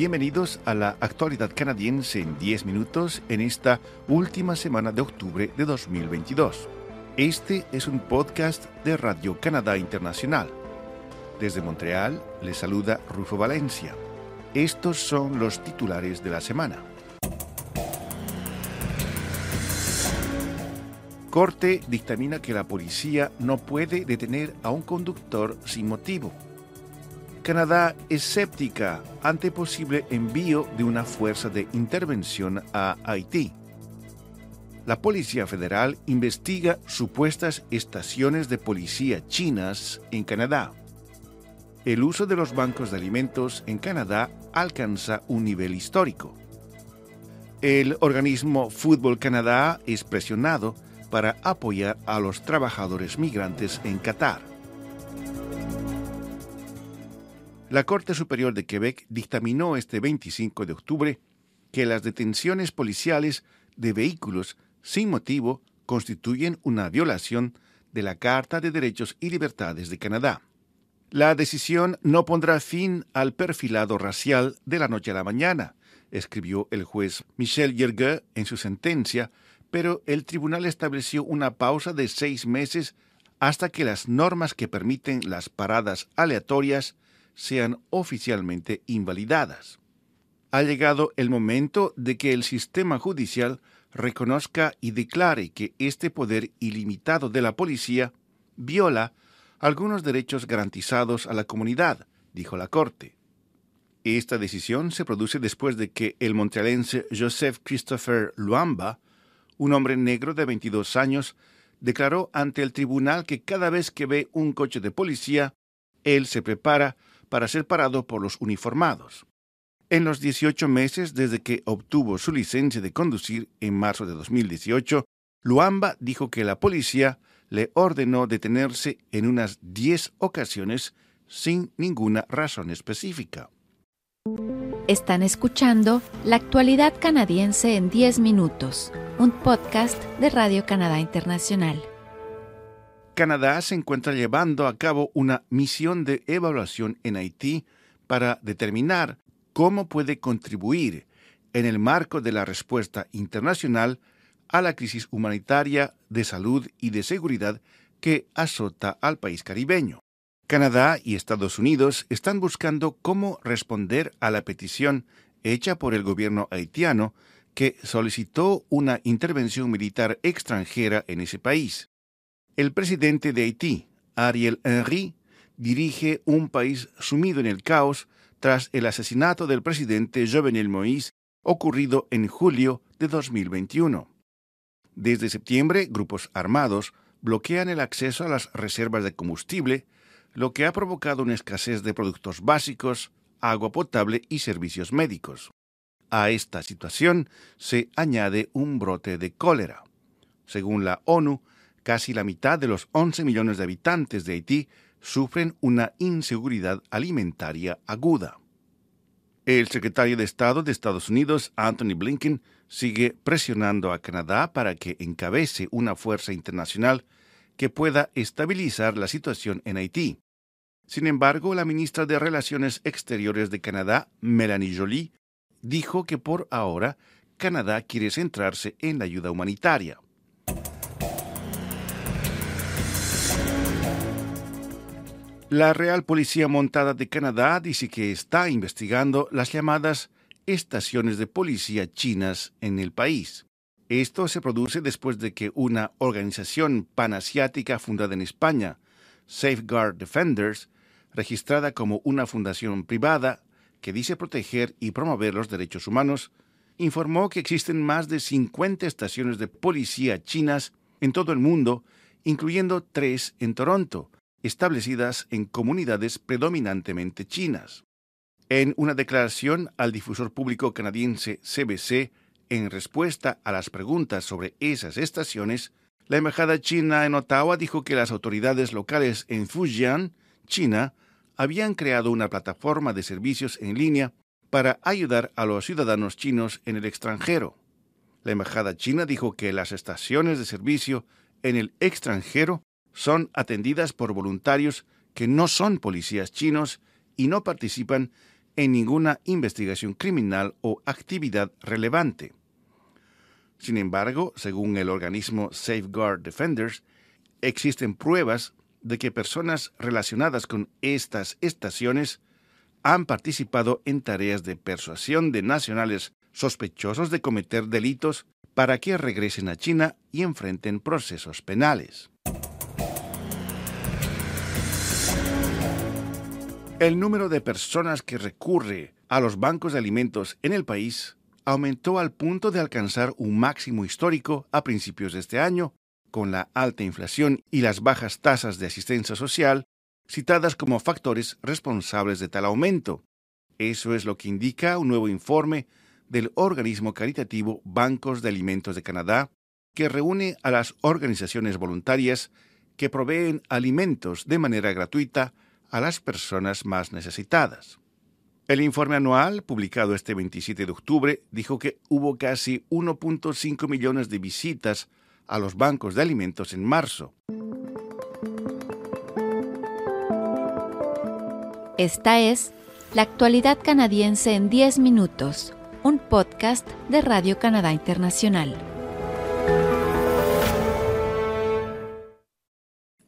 Bienvenidos a la actualidad canadiense en 10 minutos en esta última semana de octubre de 2022. Este es un podcast de Radio Canadá Internacional. Desde Montreal les saluda Rufo Valencia. Estos son los titulares de la semana. Corte dictamina que la policía no puede detener a un conductor sin motivo. Canadá escéptica ante posible envío de una fuerza de intervención a Haití. La Policía Federal investiga supuestas estaciones de policía chinas en Canadá. El uso de los bancos de alimentos en Canadá alcanza un nivel histórico. El organismo Fútbol Canadá es presionado para apoyar a los trabajadores migrantes en Qatar. La Corte Superior de Quebec dictaminó este 25 de octubre que las detenciones policiales de vehículos sin motivo constituyen una violación de la Carta de Derechos y Libertades de Canadá. La decisión no pondrá fin al perfilado racial de la noche a la mañana, escribió el juez Michel Yergueux en su sentencia, pero el tribunal estableció una pausa de seis meses hasta que las normas que permiten las paradas aleatorias sean oficialmente invalidadas. Ha llegado el momento de que el sistema judicial reconozca y declare que este poder ilimitado de la policía viola algunos derechos garantizados a la comunidad, dijo la Corte. Esta decisión se produce después de que el montrealense Joseph Christopher Luamba, un hombre negro de 22 años, declaró ante el tribunal que cada vez que ve un coche de policía, él se prepara para ser parado por los uniformados. En los 18 meses desde que obtuvo su licencia de conducir en marzo de 2018, Luamba dijo que la policía le ordenó detenerse en unas 10 ocasiones sin ninguna razón específica. Están escuchando La actualidad canadiense en 10 minutos, un podcast de Radio Canadá Internacional. Canadá se encuentra llevando a cabo una misión de evaluación en Haití para determinar cómo puede contribuir en el marco de la respuesta internacional a la crisis humanitaria de salud y de seguridad que azota al país caribeño. Canadá y Estados Unidos están buscando cómo responder a la petición hecha por el gobierno haitiano que solicitó una intervención militar extranjera en ese país. El presidente de Haití, Ariel Henry, dirige un país sumido en el caos tras el asesinato del presidente Jovenel Moïse ocurrido en julio de 2021. Desde septiembre, grupos armados bloquean el acceso a las reservas de combustible, lo que ha provocado una escasez de productos básicos, agua potable y servicios médicos. A esta situación se añade un brote de cólera. Según la ONU, Casi la mitad de los 11 millones de habitantes de Haití sufren una inseguridad alimentaria aguda. El secretario de Estado de Estados Unidos, Anthony Blinken, sigue presionando a Canadá para que encabece una fuerza internacional que pueda estabilizar la situación en Haití. Sin embargo, la ministra de Relaciones Exteriores de Canadá, Melanie Joly, dijo que por ahora Canadá quiere centrarse en la ayuda humanitaria. La Real Policía Montada de Canadá dice que está investigando las llamadas estaciones de policía chinas en el país. Esto se produce después de que una organización panasiática fundada en España, Safeguard Defenders, registrada como una fundación privada que dice proteger y promover los derechos humanos, informó que existen más de 50 estaciones de policía chinas en todo el mundo, incluyendo tres en Toronto, establecidas en comunidades predominantemente chinas. En una declaración al difusor público canadiense CBC, en respuesta a las preguntas sobre esas estaciones, la embajada china en Ottawa dijo que las autoridades locales en Fujian, China, habían creado una plataforma de servicios en línea para ayudar a los ciudadanos chinos en el extranjero. La embajada china dijo que las estaciones de servicio en el extranjero son atendidas por voluntarios que no son policías chinos y no participan en ninguna investigación criminal o actividad relevante. Sin embargo, según el organismo Safeguard Defenders, existen pruebas de que personas relacionadas con estas estaciones han participado en tareas de persuasión de nacionales sospechosos de cometer delitos para que regresen a China y enfrenten procesos penales. El número de personas que recurre a los bancos de alimentos en el país aumentó al punto de alcanzar un máximo histórico a principios de este año, con la alta inflación y las bajas tasas de asistencia social, citadas como factores responsables de tal aumento. Eso es lo que indica un nuevo informe del organismo caritativo Bancos de Alimentos de Canadá, que reúne a las organizaciones voluntarias que proveen alimentos de manera gratuita a las personas más necesitadas. El informe anual, publicado este 27 de octubre, dijo que hubo casi 1.5 millones de visitas a los bancos de alimentos en marzo. Esta es La actualidad canadiense en 10 minutos, un podcast de Radio Canadá Internacional.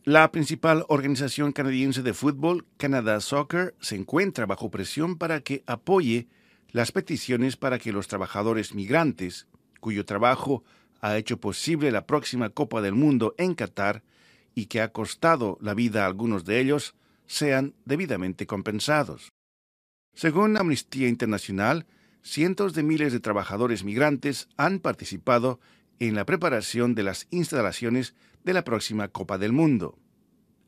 La principal organización canadiense de fútbol, Canada Soccer, se encuentra bajo presión para que apoye las peticiones para que los trabajadores migrantes, cuyo trabajo ha hecho posible la próxima Copa del Mundo en Qatar y que ha costado la vida a algunos de ellos, sean debidamente compensados. Según Amnistía Internacional, cientos de miles de trabajadores migrantes han participado en la preparación de las instalaciones de la próxima Copa del Mundo.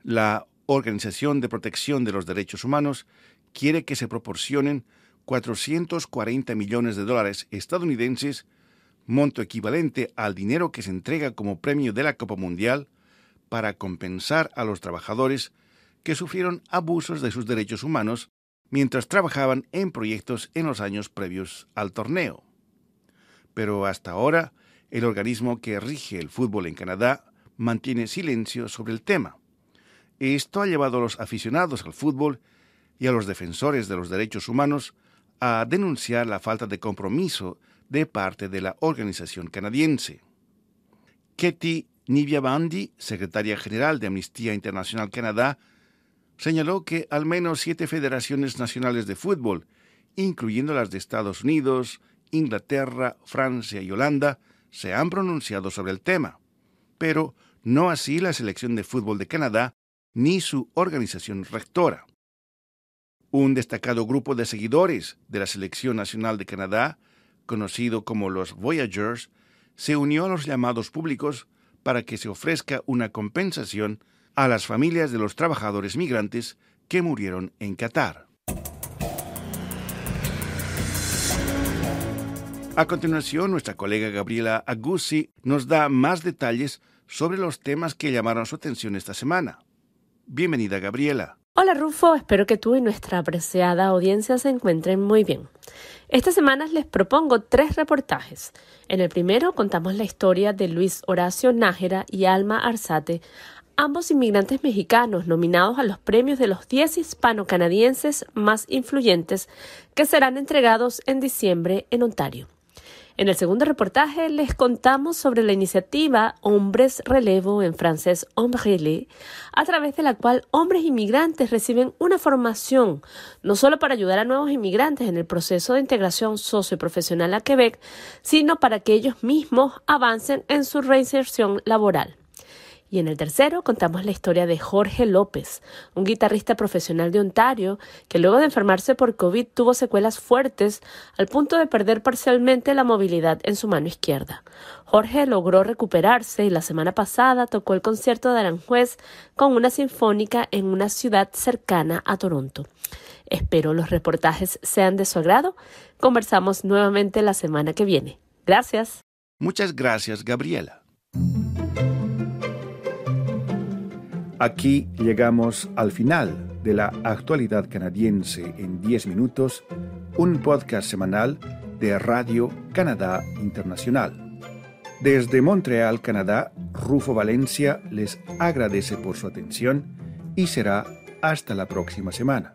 La Organización de Protección de los Derechos Humanos quiere que se proporcionen 440 millones de dólares estadounidenses, monto equivalente al dinero que se entrega como premio de la Copa Mundial, para compensar a los trabajadores que sufrieron abusos de sus derechos humanos mientras trabajaban en proyectos en los años previos al torneo. Pero hasta ahora, el organismo que rige el fútbol en Canadá mantiene silencio sobre el tema. Esto ha llevado a los aficionados al fútbol y a los defensores de los derechos humanos a denunciar la falta de compromiso de parte de la organización canadiense. Ketty Nivyabandi, secretaria general de Amnistía Internacional Canadá, señaló que al menos siete federaciones nacionales de fútbol, incluyendo las de Estados Unidos, Inglaterra, Francia y Holanda, se han pronunciado sobre el tema, pero no así la selección de fútbol de Canadá ni su organización rectora. Un destacado grupo de seguidores de la Selección Nacional de Canadá, conocido como los Voyagers, se unió a los llamados públicos para que se ofrezca una compensación a las familias de los trabajadores migrantes que murieron en Qatar. A continuación, nuestra colega Gabriela Aguzzi nos da más detalles sobre los temas que llamaron su atención esta semana. Bienvenida, Gabriela. Hola Rufo, espero que tú y nuestra apreciada audiencia se encuentren muy bien. Esta semana les propongo tres reportajes. En el primero contamos la historia de Luis Horacio Nájera y Alma Arzate, ambos inmigrantes mexicanos nominados a los premios de los 10 hispano-canadienses más influyentes que serán entregados en diciembre en Ontario. En el segundo reportaje les contamos sobre la iniciativa Hombres Relevo, en francés Homme Relais, a través de la cual hombres inmigrantes reciben una formación, no solo para ayudar a nuevos inmigrantes en el proceso de integración socioprofesional a Quebec, sino para que ellos mismos avancen en su reinserción laboral. Y en el tercero contamos la historia de Jorge López, un guitarrista profesional de Ontario que luego de enfermarse por COVID tuvo secuelas fuertes al punto de perder parcialmente la movilidad en su mano izquierda. Jorge logró recuperarse y la semana pasada tocó el concierto de Aranjuez con una sinfónica en una ciudad cercana a Toronto. Espero los reportajes sean de su agrado. Conversamos nuevamente la semana que viene. Gracias. Muchas gracias, Gabriela. Aquí llegamos al final de la actualidad canadiense en 10 minutos, un podcast semanal de Radio Canadá Internacional. Desde Montreal, Canadá, Rufo Valencia les agradece por su atención y será hasta la próxima semana.